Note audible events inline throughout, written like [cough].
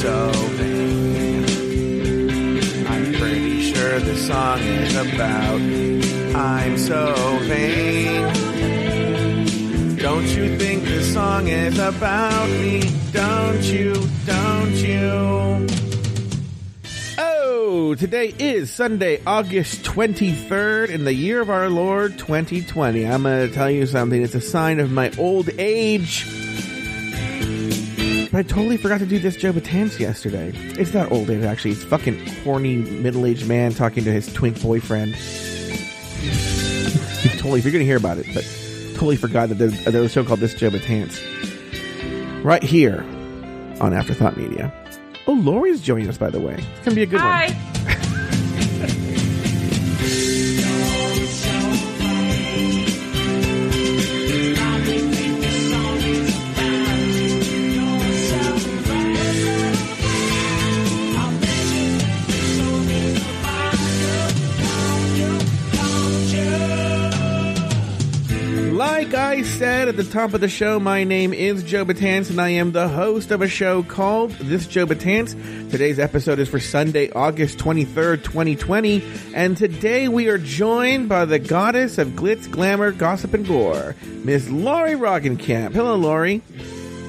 so vain. I'm pretty sure the song is about I'm so vain. Don't you think the song is about me? Don't you? Don't you? Oh, today is Sunday, August 23rd in the year of our Lord 2020. I'm going to tell you something. It's a sign of my old age. But I totally forgot to do this Joe Betance yesterday. It's not old age, actually. It's fucking horny middle-aged man talking to his twink boyfriend. [laughs] totally, if you're going to hear about it, but totally forgot that there, there was a show called This Joe Betance. Right here on Afterthought Media. Oh, Lauri's joining us, by the way. It's going to be a good Hi. one. [laughs] the top of the show, my name is Joe Betance, and I am the host of a show called This Joe Betance. Today's episode is for Sunday, August 23rd, 2020, and today we are joined by the goddess of glitz, glamour, gossip, and gore, Miss Lauri Roggenkamp. Hello, Lauri.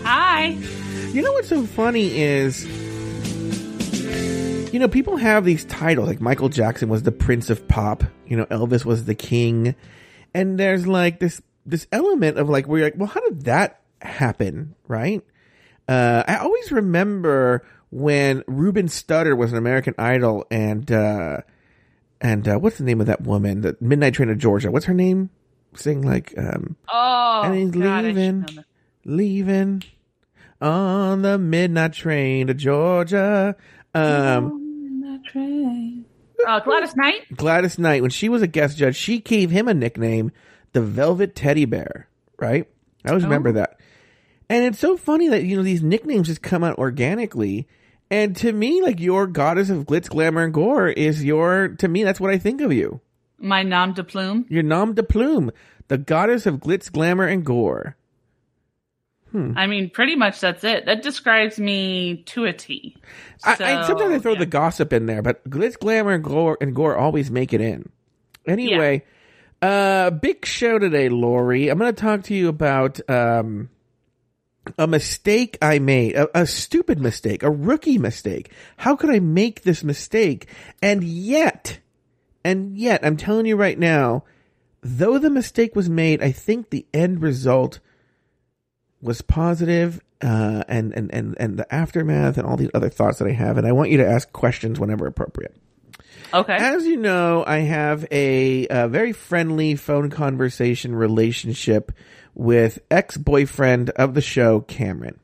Hi. You know what's so funny is, you know, people have these titles, like Michael Jackson was the Prince of Pop, you know, Elvis was the King, and there's like this this element of like where you're like, well, how did that happen, right? Uh, I always remember when Ruben Studdard was an American Idol, and uh, and uh, what's the name of that woman, the Midnight Train to Georgia? What's her name? Sing like um, Oh, and he's God, leaving, leaving on the midnight train to Georgia. Um, train. Uh, Gladys Knight. Gladys Knight, when she was a guest judge, she gave him a nickname, the Velvet Teddy Bear, right? I always remember oh. that. And it's so funny that, you know, these nicknames just come out organically. And to me, like, your goddess of glitz, glamour, and gore is your, to me, that's what I think of you. My nom de plume. Your nom de plume, the goddess of glitz, glamour, and gore. Hmm. I mean, pretty much that's it. That describes me to a T. So, sometimes I throw yeah. the gossip in there, but glitz, glamour, and gore, and gore always make it in. Anyway, uh, big show today, Lauri. I'm going to talk to you about um, a mistake I made, a, a stupid mistake, a rookie mistake. How could I make this mistake? And yet, and yet, I'm telling you right now, though the mistake was made, I think the end result was positive, uh, and, and, and, and the aftermath and all these other thoughts that I have. And I want you to ask questions whenever appropriate. Okay. As you know, I have a, a very friendly phone conversation relationship with ex boyfriend of the show, Cameron.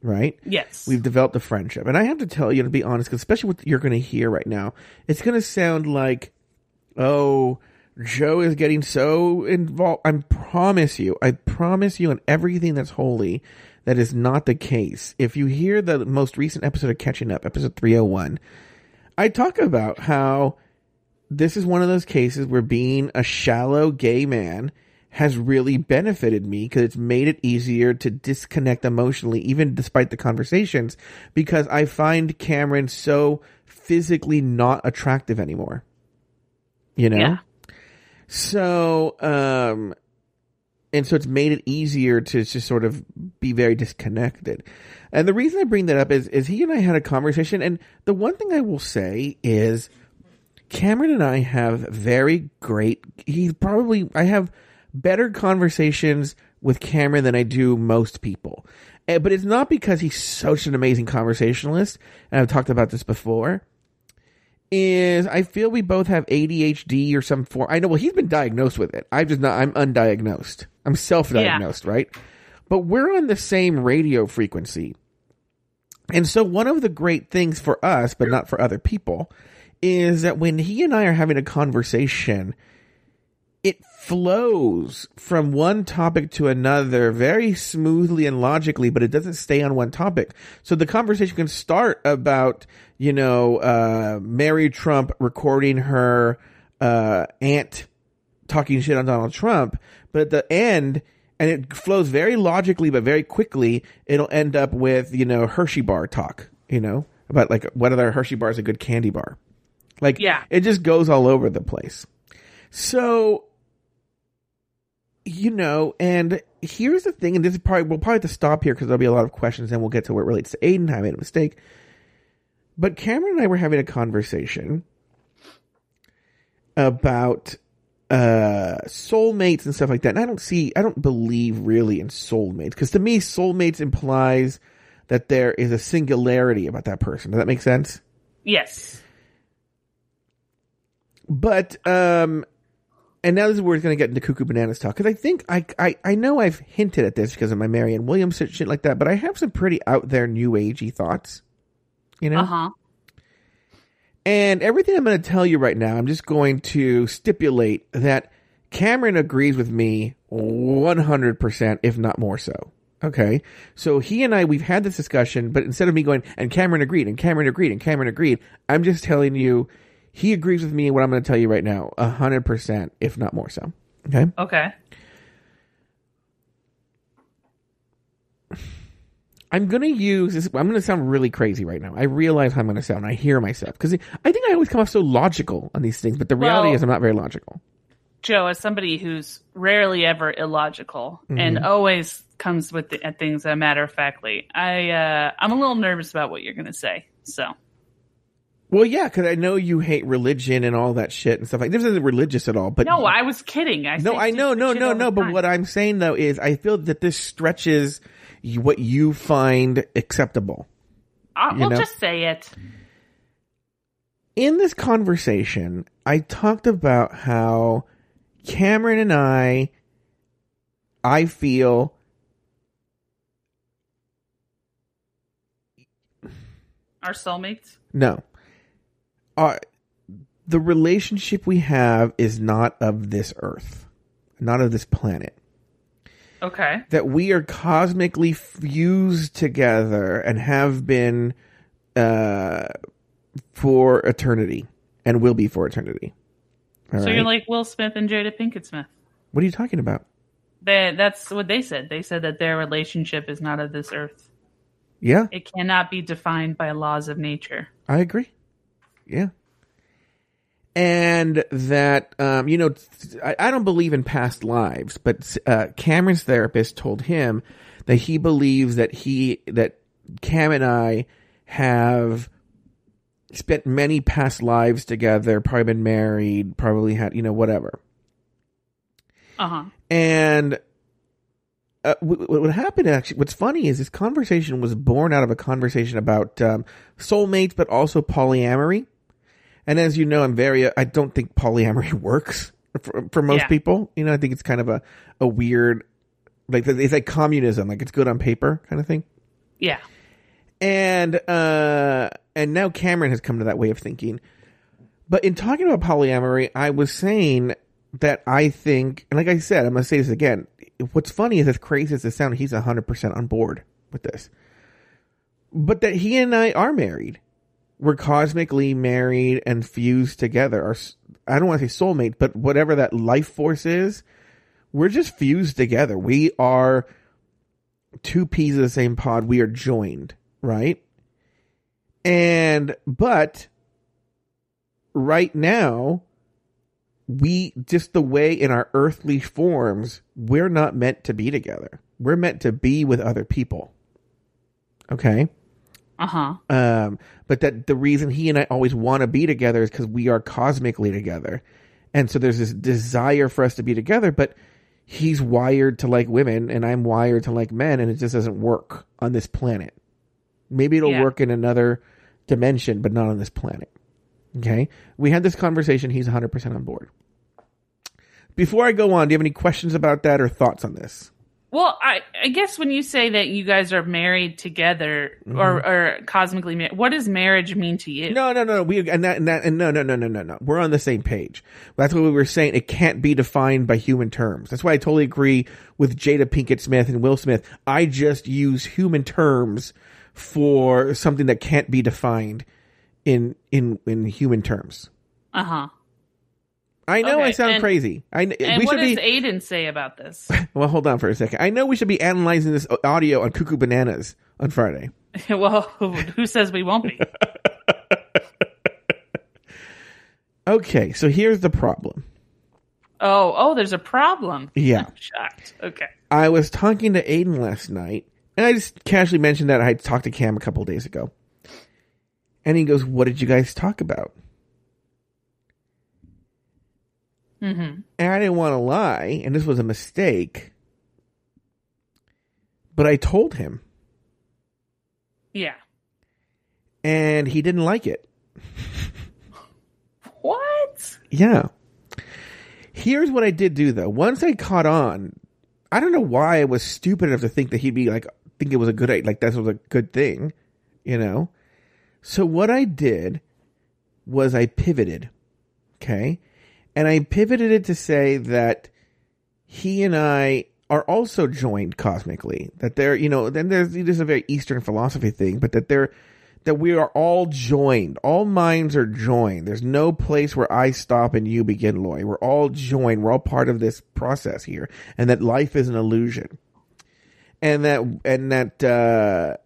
Right? yes. We've developed a friendship. And I have to tell you, to be honest, 'cause especially what you're going to hear right now, it's going to sound like, oh, Joe is getting so involved. I promise you, I promise you on everything that's holy, that is not the case. If you hear the most recent episode of Catching Up, episode 301, I talk about how this is one of those cases where being a shallow gay man has really benefited me because it's made it easier to disconnect emotionally, even despite the conversations, because I find Cameron so physically not attractive anymore. You know? Yeah. So, um, and so it's made it easier to just sort of be very disconnected. And the reason I bring that up is, is he and I had a conversation. And the one thing I will say is Cameron and I have very great, he's probably, I have better conversations with Cameron than I do most people. Eh, But it's not because he's such an amazing conversationalist. And I've talked about this before is I feel we both have ADHD or some form. I know. Well, he's been diagnosed with it. I'm just not. I'm undiagnosed. I'm self-diagnosed, right? But we're on the same radio frequency, and so one of the great things for us, but not for other people, is that when he and I are having a conversation, it flows from one topic to another very smoothly and logically, but it doesn't stay on one topic. So the conversation can start about, you know, uh, Mary Trump recording her, uh, aunt talking shit on Donald Trump, but at the end, and it flows very logically, but very quickly, it'll end up with, you know, Hershey bar talk you know, about like whether Hershey bar is a good candy bar. Like, Yeah. it just goes all over the place. So, you know, and here's the thing, and this is probably, we'll probably have to stop here because there'll be a lot of questions and we'll get to where it relates to Aiden. I made a mistake. But Cameron and I were having a conversation about uh soulmates and stuff like that. And I don't see I don't believe really in soulmates because to me soulmates implies that there is a singularity about that person. Does that make sense? Yes. But um and now this is where it's going to get into cuckoo bananas talk because I think I, I I know I've hinted at this because of my Marianne Williams shit, shit like that, but I have some pretty out there new agey thoughts. You know, Uh huh. And everything I'm going to tell you right now, I'm just going to stipulate that Cameron agrees with me 100%, if not more so. Okay. So he and I, we've had this discussion, but instead of me going, and Cameron agreed, and Cameron agreed, and Cameron agreed, I'm just telling you, he agrees with me what I'm going to tell you right now, 100%, if not more so. Okay. Okay. I'm going to use this. I'm going to sound really crazy right now. I realize how I'm going to sound. I hear myself because I think I always come off so logical on these things, but the reality Well- is I'm not very logical. Joe, as somebody who's rarely ever illogical Mm-hmm. and always comes with the, at things a matter of factly, I uh, I'm a little nervous about what you're going to say. So Well, yeah, because I know you hate religion and all that shit and stuff like. This isn't religious at all, but no, I was kidding. I no, I know, no, no, no. But time. what I'm saying though is, I feel that this stretches you- what you find acceptable. I, you we'll know? just say it. In this conversation, I talked about how Cameron and I, I feel Our soulmates. no, uh, the relationship we have is not of this earth, not of this planet. Okay. that we are cosmically fused together and have been uh, for eternity and will be for eternity. All so right? you're like Will Smith and Jada Pinkett Smith. what are you talking about? They, that's what they said. They said that their relationship is not of this earth. Yeah, It cannot be defined by laws of nature. I agree. Yeah. And that, um, you know, I, I don't believe in past lives, but uh, Cameron's therapist told him that he believes that he, that Cam and I have spent many past lives together, probably been married, probably had, you know, whatever. Uh huh. And uh, what, what happened actually, what's funny is this conversation was born out of a conversation about um, soulmates, but also polyamory. And as you know, I'm very, I don't think polyamory [laughs] works for, for most Yeah. people. You know, I think it's kind of a, a weird, like, it's like communism, like it's good on paper kind of thing. Yeah. And uh and now Cameron has come to that way of thinking. But in talking about polyamory, I was saying that I think and like I said, I'm gonna say this again. What's funny is as crazy as it sounds, he's hundred percent on board with this. But that he and I are married. We're cosmically married and fused together. Our I don't want to say soulmate, but whatever that life force is, we're just fused together. We are two peas of the same pod. We are joined, right? And, but right now, we just the way in our earthly forms, we're not meant to be together. We're meant to be with other people. Okay. Uh huh. Um, but that the reason he and I always want to be together is because we are cosmically together. And so there's this desire for us to be together, but he's wired to like women and I'm wired to like men and it just doesn't work on this planet. Maybe it'll Yeah. work in another dimension, but not on this planet. Okay. We had this conversation. He's 100% on board. Before I go on, do you have any questions about that or thoughts on this? Well, I, I guess when you say that you guys are married together or, or cosmically married, what does marriage mean to you? Mm-hmm. No, no, no. We and that, and that and no, no, no, no, no, no. We're on the same page. That's what we were saying. It can't be defined by human terms. That's why I totally agree with Jada Pinkett Smith and Will Smith. I just use human terms for something that can't be defined in in in human terms. Uh huh. I know I sound and- crazy. I And we what should does be. Aiden say about this? [laughs] Well, hold on for a second. I know we should be analyzing this audio on Cuckoo Bananas on Friday. [laughs] well, who says we won't be? [laughs] Okay, so here's the problem. Oh, oh, there's a problem. Yeah. I'm shocked. Okay. I was talking to Aiden last night, and I just casually mentioned that I talked to Cam a couple days ago. And he goes, What did you guys talk about? Mm-hmm. And I didn't want to lie, and this was a mistake. But I told him, Yeah. and he didn't like it. [laughs] What? Yeah. Here's what I did do though. Once I caught on, I don't know why I was stupid enough to think that he'd be like, think it was a good, like that was a good thing, you know? So what I did was I pivoted. Okay. And I pivoted it to say that he and I are also joined cosmically. That they're, you know, then there's, this is a very Eastern philosophy thing, but that they're, that we are all joined. All minds are joined. There's no place where I stop and you begin, Loy. We're all joined. We're all part of this process here. And that life is an illusion. And that, and that, uh,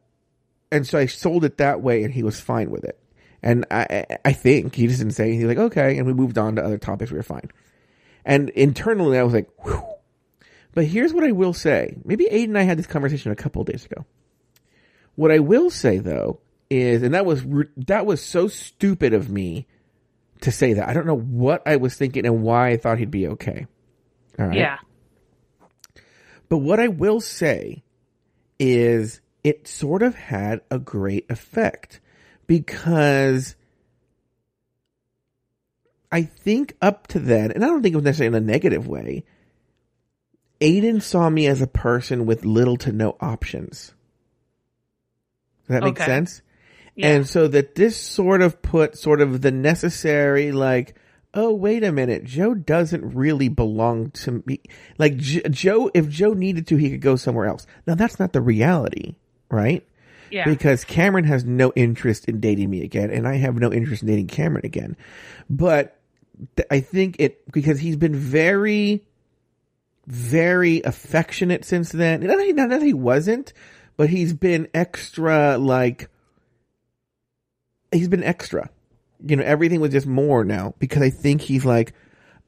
and so I sold it that way and he was fine with it. And I, I think he just didn't say anything. He's like, okay. And we moved on to other topics. We were fine. And internally I was like, whew. But here's what I will say. Maybe Aiden and I had this conversation a couple of days ago. What I will say though is, and that was that was so stupid of me to say that. I don't know what I was thinking and why I thought he'd be okay. All right. Yeah. But what I will say is it sort of had a great effect because I think up to then, and I don't think it was necessarily in a negative way, Aiden saw me as a person with little to no options. Does that make Okay. sense? Yeah. And so that this sort of put sort of the necessary, like, oh, wait a minute, Joe doesn't really belong to me. Like, J- Joe, if Joe needed to, he could go somewhere else. Now, that's not the reality, right? Yeah. Because Cameron has no interest in dating me again, and I have no interest in dating Cameron again. But th- I think it, because he's been very, very affectionate since then. Not that, he, not that he wasn't, but he's been extra, like, he's been extra. You know, everything was just more now because I think he's like,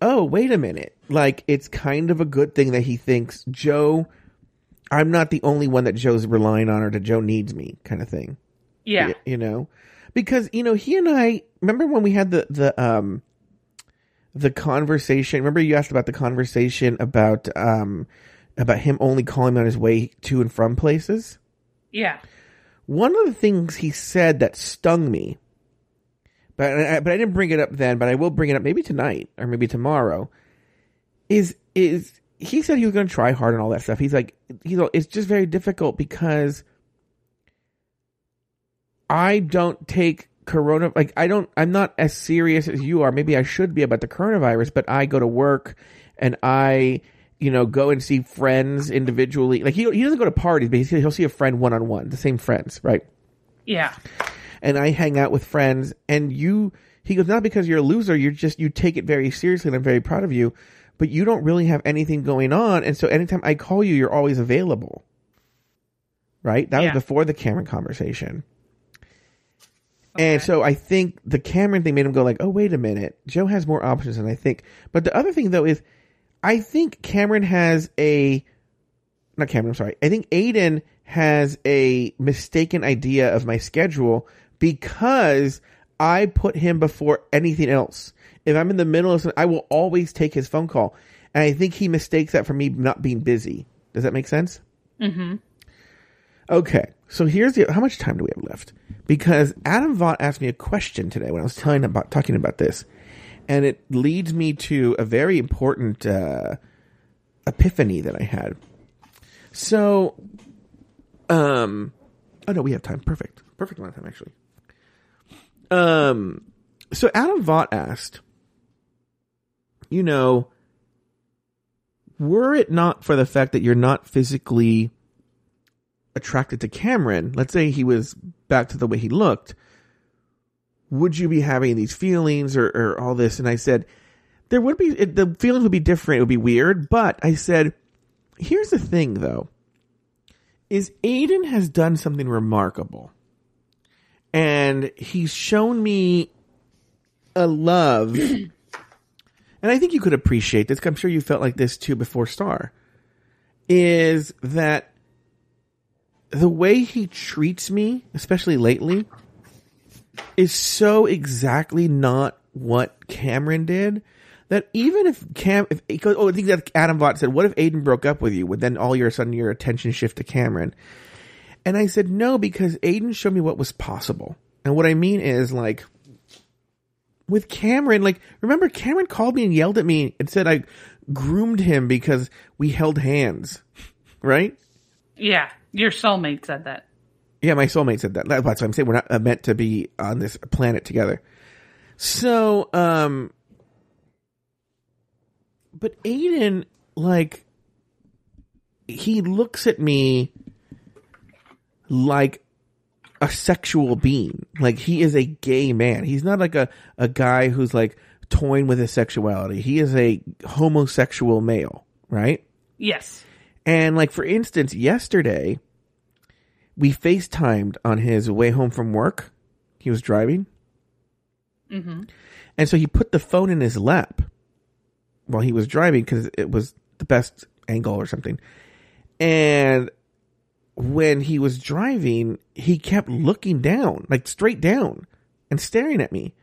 oh, wait a minute. Like, it's kind of a good thing that he thinks Joe, I'm not the only one that Joe's relying on or that Joe needs me kind of thing. yeah. Y- You know, because, you know, he and I, remember when we had the, the, um, the conversation, remember you asked about the conversation about, um, about him only calling me on his way to and from places? Yeah. one of the things he said that stung me, but I, but I didn't bring it up then, but I will bring it up maybe tonight or maybe tomorrow. Is is he said he was going to try hard and all that stuff? He's like, you know, it's just very difficult because I don't take corona like I don't I'm not as serious as you are. Maybe I should be about the coronavirus, but I go to work and I you know go and see friends individually. Like he he doesn't go to parties, but he'll see a friend one on one, the same friends, right? Yeah. and I hang out with friends and you he goes not because you're a loser you're just you take it very seriously and I'm very proud of you but you don't really have anything going on. And so anytime I call you you're always available. Right? That Yeah. was before the Cameron conversation. And so I think the Cameron thing made him go like oh wait a minute. Joe has more options than I think. But the other thing though is I think Cameron has a not Cameron, I'm sorry. I think Aiden has a mistaken idea of my schedule because I put him before anything else. If I'm in the middle of something, I will always take his phone call. And I think he mistakes that for me not being busy. Does that make sense? Mm-hmm. Okay. So here's the, how much time do we have left? Because Adam Vaught asked me a question today when I was telling about, talking about this. And it leads me to a very important, uh, epiphany that I had. So, um, oh no, we have time. Perfect. Perfect amount of time, actually. Um, so Adam Vaught asked, you know, were it not for the fact that you're not physically attracted to Cameron, let's say he was back to the way he looked, would you be having these feelings or, or all this? And I said, there would be, it, the feelings would be different. It would be weird. But I said, here's the thing though is Aiden has done something remarkable. And he's shown me a love. [clears throat] and I think you could appreciate this. I'm sure you felt like this too before Star. Is that the way he treats me, especially lately, is so exactly not what Cameron did that even if Cam, if oh, I think that Adam Vaught said, "What if Aiden broke up with you? Would then all your sudden your attention shift to Cameron?" And I said, "No, because Aiden showed me what was possible." And what I mean is like with Cameron, like remember Cameron called me and yelled at me and said I groomed him because we held hands, right? Yeah, your soulmate said that. Yeah, my soulmate said that. That's what I'm saying. We're not uh, meant to be on this planet together. So, um, but Aiden, like, he looks at me like a sexual being. Like he is a gay man. He's not like a, a guy who's like toying with his sexuality. He is a homosexual male, right? Yes. And like for instance, yesterday we FaceTimed on his way home from work. He was driving. Mm-hmm. And so he put the phone in his lap while he was driving because it was the best angle or something. And when he was driving, he kept looking down, like straight down and staring at me.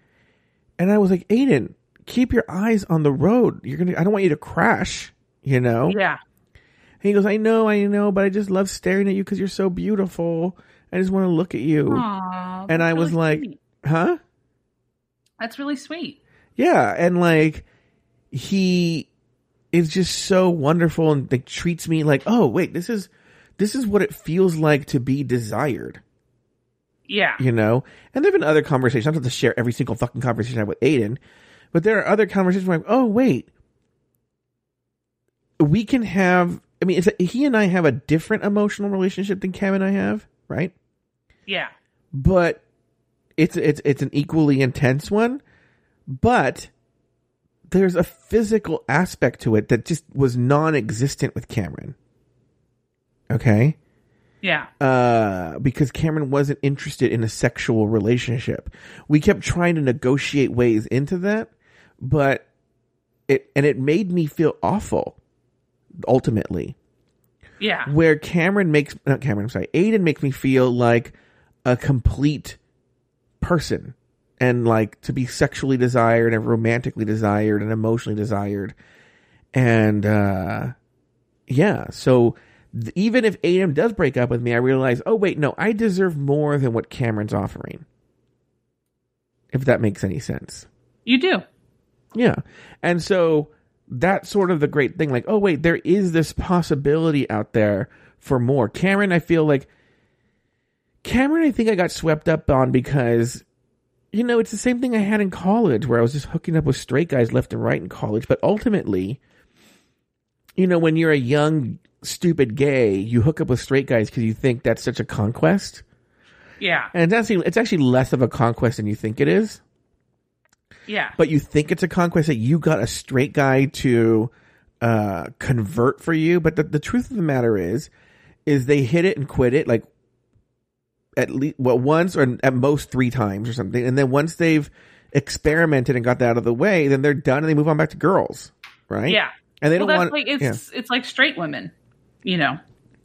And I was like, Aiden, keep your eyes on the road. You're going to, I don't want you to crash, you know? Yeah. And he goes, I know, I know, but I just love staring at you because you're so beautiful. I just want to look at you. Aww, and I that's was really like, sweet. huh? that's really sweet. Yeah, and like he is just so wonderful and like treats me like, oh wait, this is this is what it feels like to be desired, Yeah. you know. And there've been other conversations. I don't have to share every single fucking conversation I have with Aiden, but there are other conversations where I'm, oh wait, we can have. I mean, it's a, he and I have a different emotional relationship than Cam and I have, right? Yeah. but it's it's it's an equally intense one but there's a physical aspect to it that just was non-existent with Cameron okay Yeah. uh because Cameron wasn't interested in a sexual relationship we kept trying to negotiate ways into that but it and it made me feel awful ultimately Yeah. where Cameron makes not Cameron, I'm sorry, Aiden makes me feel like a complete person and like to be sexually desired and romantically desired and emotionally desired. And uh yeah, so even if Aiden does break up with me, I realize, oh wait, no, I deserve more than what Cameron's offering. If that makes any sense. You do. Yeah. And so that's sort of the great thing. Like, oh, wait, there is this possibility out there for more. Cameron, I feel like Cameron, I think I got swept up on because, you know, it's the same thing I had in college where I was just hooking up with straight guys left and right in college. But ultimately, you know, when you're a young, stupid gay, you hook up with straight guys because you think that's such a conquest. Yeah. And it's actually, it's actually less of a conquest than you think it is Yeah. but you think it's a conquest that you got a straight guy to uh, convert for you. But the, the truth of the matter is, is they hit it and quit it like at least well once or at most three times or something, and then once they've experimented and got that out of the way, then they're done and they move on back to girls, right? Yeah. and they well, don't want. like it's yeah. it's like straight women, you know.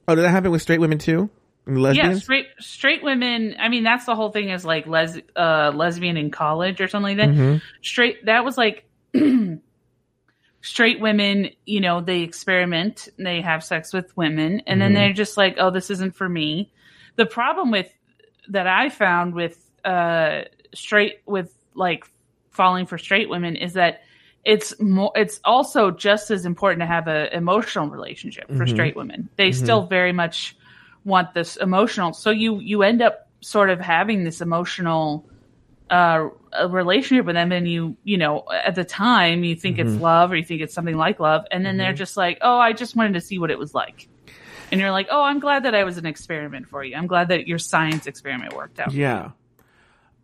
Oh, did that happen with straight women too? And Yeah, straight straight women. I mean, that's the whole thing is like les uh lesbian in college or something like that. Mhm. Straight that was like [clears throat] straight women. You know, they experiment, they have sex with women, and then Mhm. they're just like, oh, this isn't for me. The problem with that I found with uh straight with like falling for straight women is that it's more it's also just as important to have an emotional relationship for Mhm. straight women they Mhm. still very much want this emotional so you you end up sort of having this emotional uh relationship with them and you you know at the time you think it's Mhm. love or you think it's something like love and then they're Mhm. just like oh i just wanted to see what it was like and you're like oh i'm glad that i was an experiment for you i'm glad that your science experiment worked out Yeah.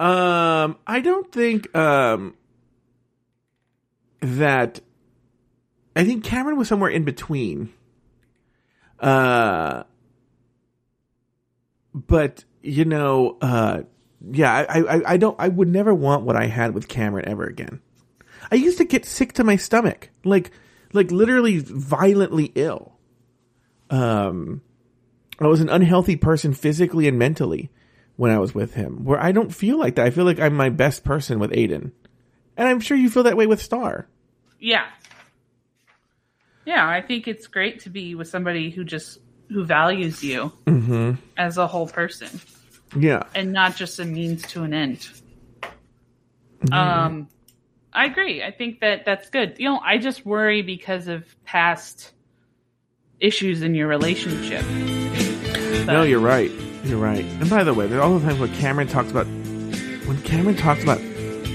Um, I don't think um that I think Cameron was somewhere in between. Uh but you know, uh, yeah, I, I, I don't, I would never want what I had with Cameron ever again. I used to get sick to my stomach, like, like literally violently ill. Um, I was an unhealthy person physically and mentally when I was with him. Where I don't feel like that. I feel like I'm my best person with Aiden, and I'm sure you feel that way with Star. Yeah. Yeah, I think it's great to be with somebody who just who values you Mm-hmm. as a whole person Yeah, and not just a means to an end. Mm-hmm. Um, I agree. I think that that's good. You know, I just worry because of past issues in your relationship. no, you're right. You're right. And by the way, there's all the times when Cameron talks about when Cameron talks about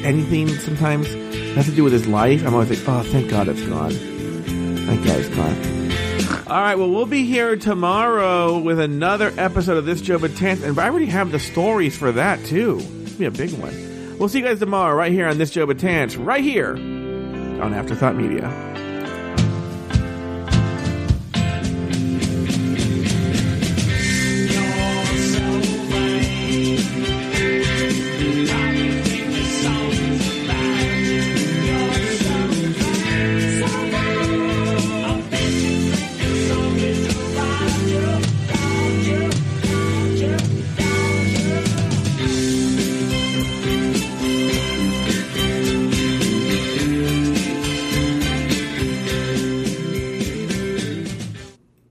anything. Sometimes has to do with his life. I'm always like, oh, thank God it's gone. Thank God it's gone. All right, well, we'll be here tomorrow with another episode of this Job Joe Betance, and I already have the stories for that too. It'll be a big one. We'll see you guys tomorrow, right here on this Job Joe Betance, right here on Afterthought Media.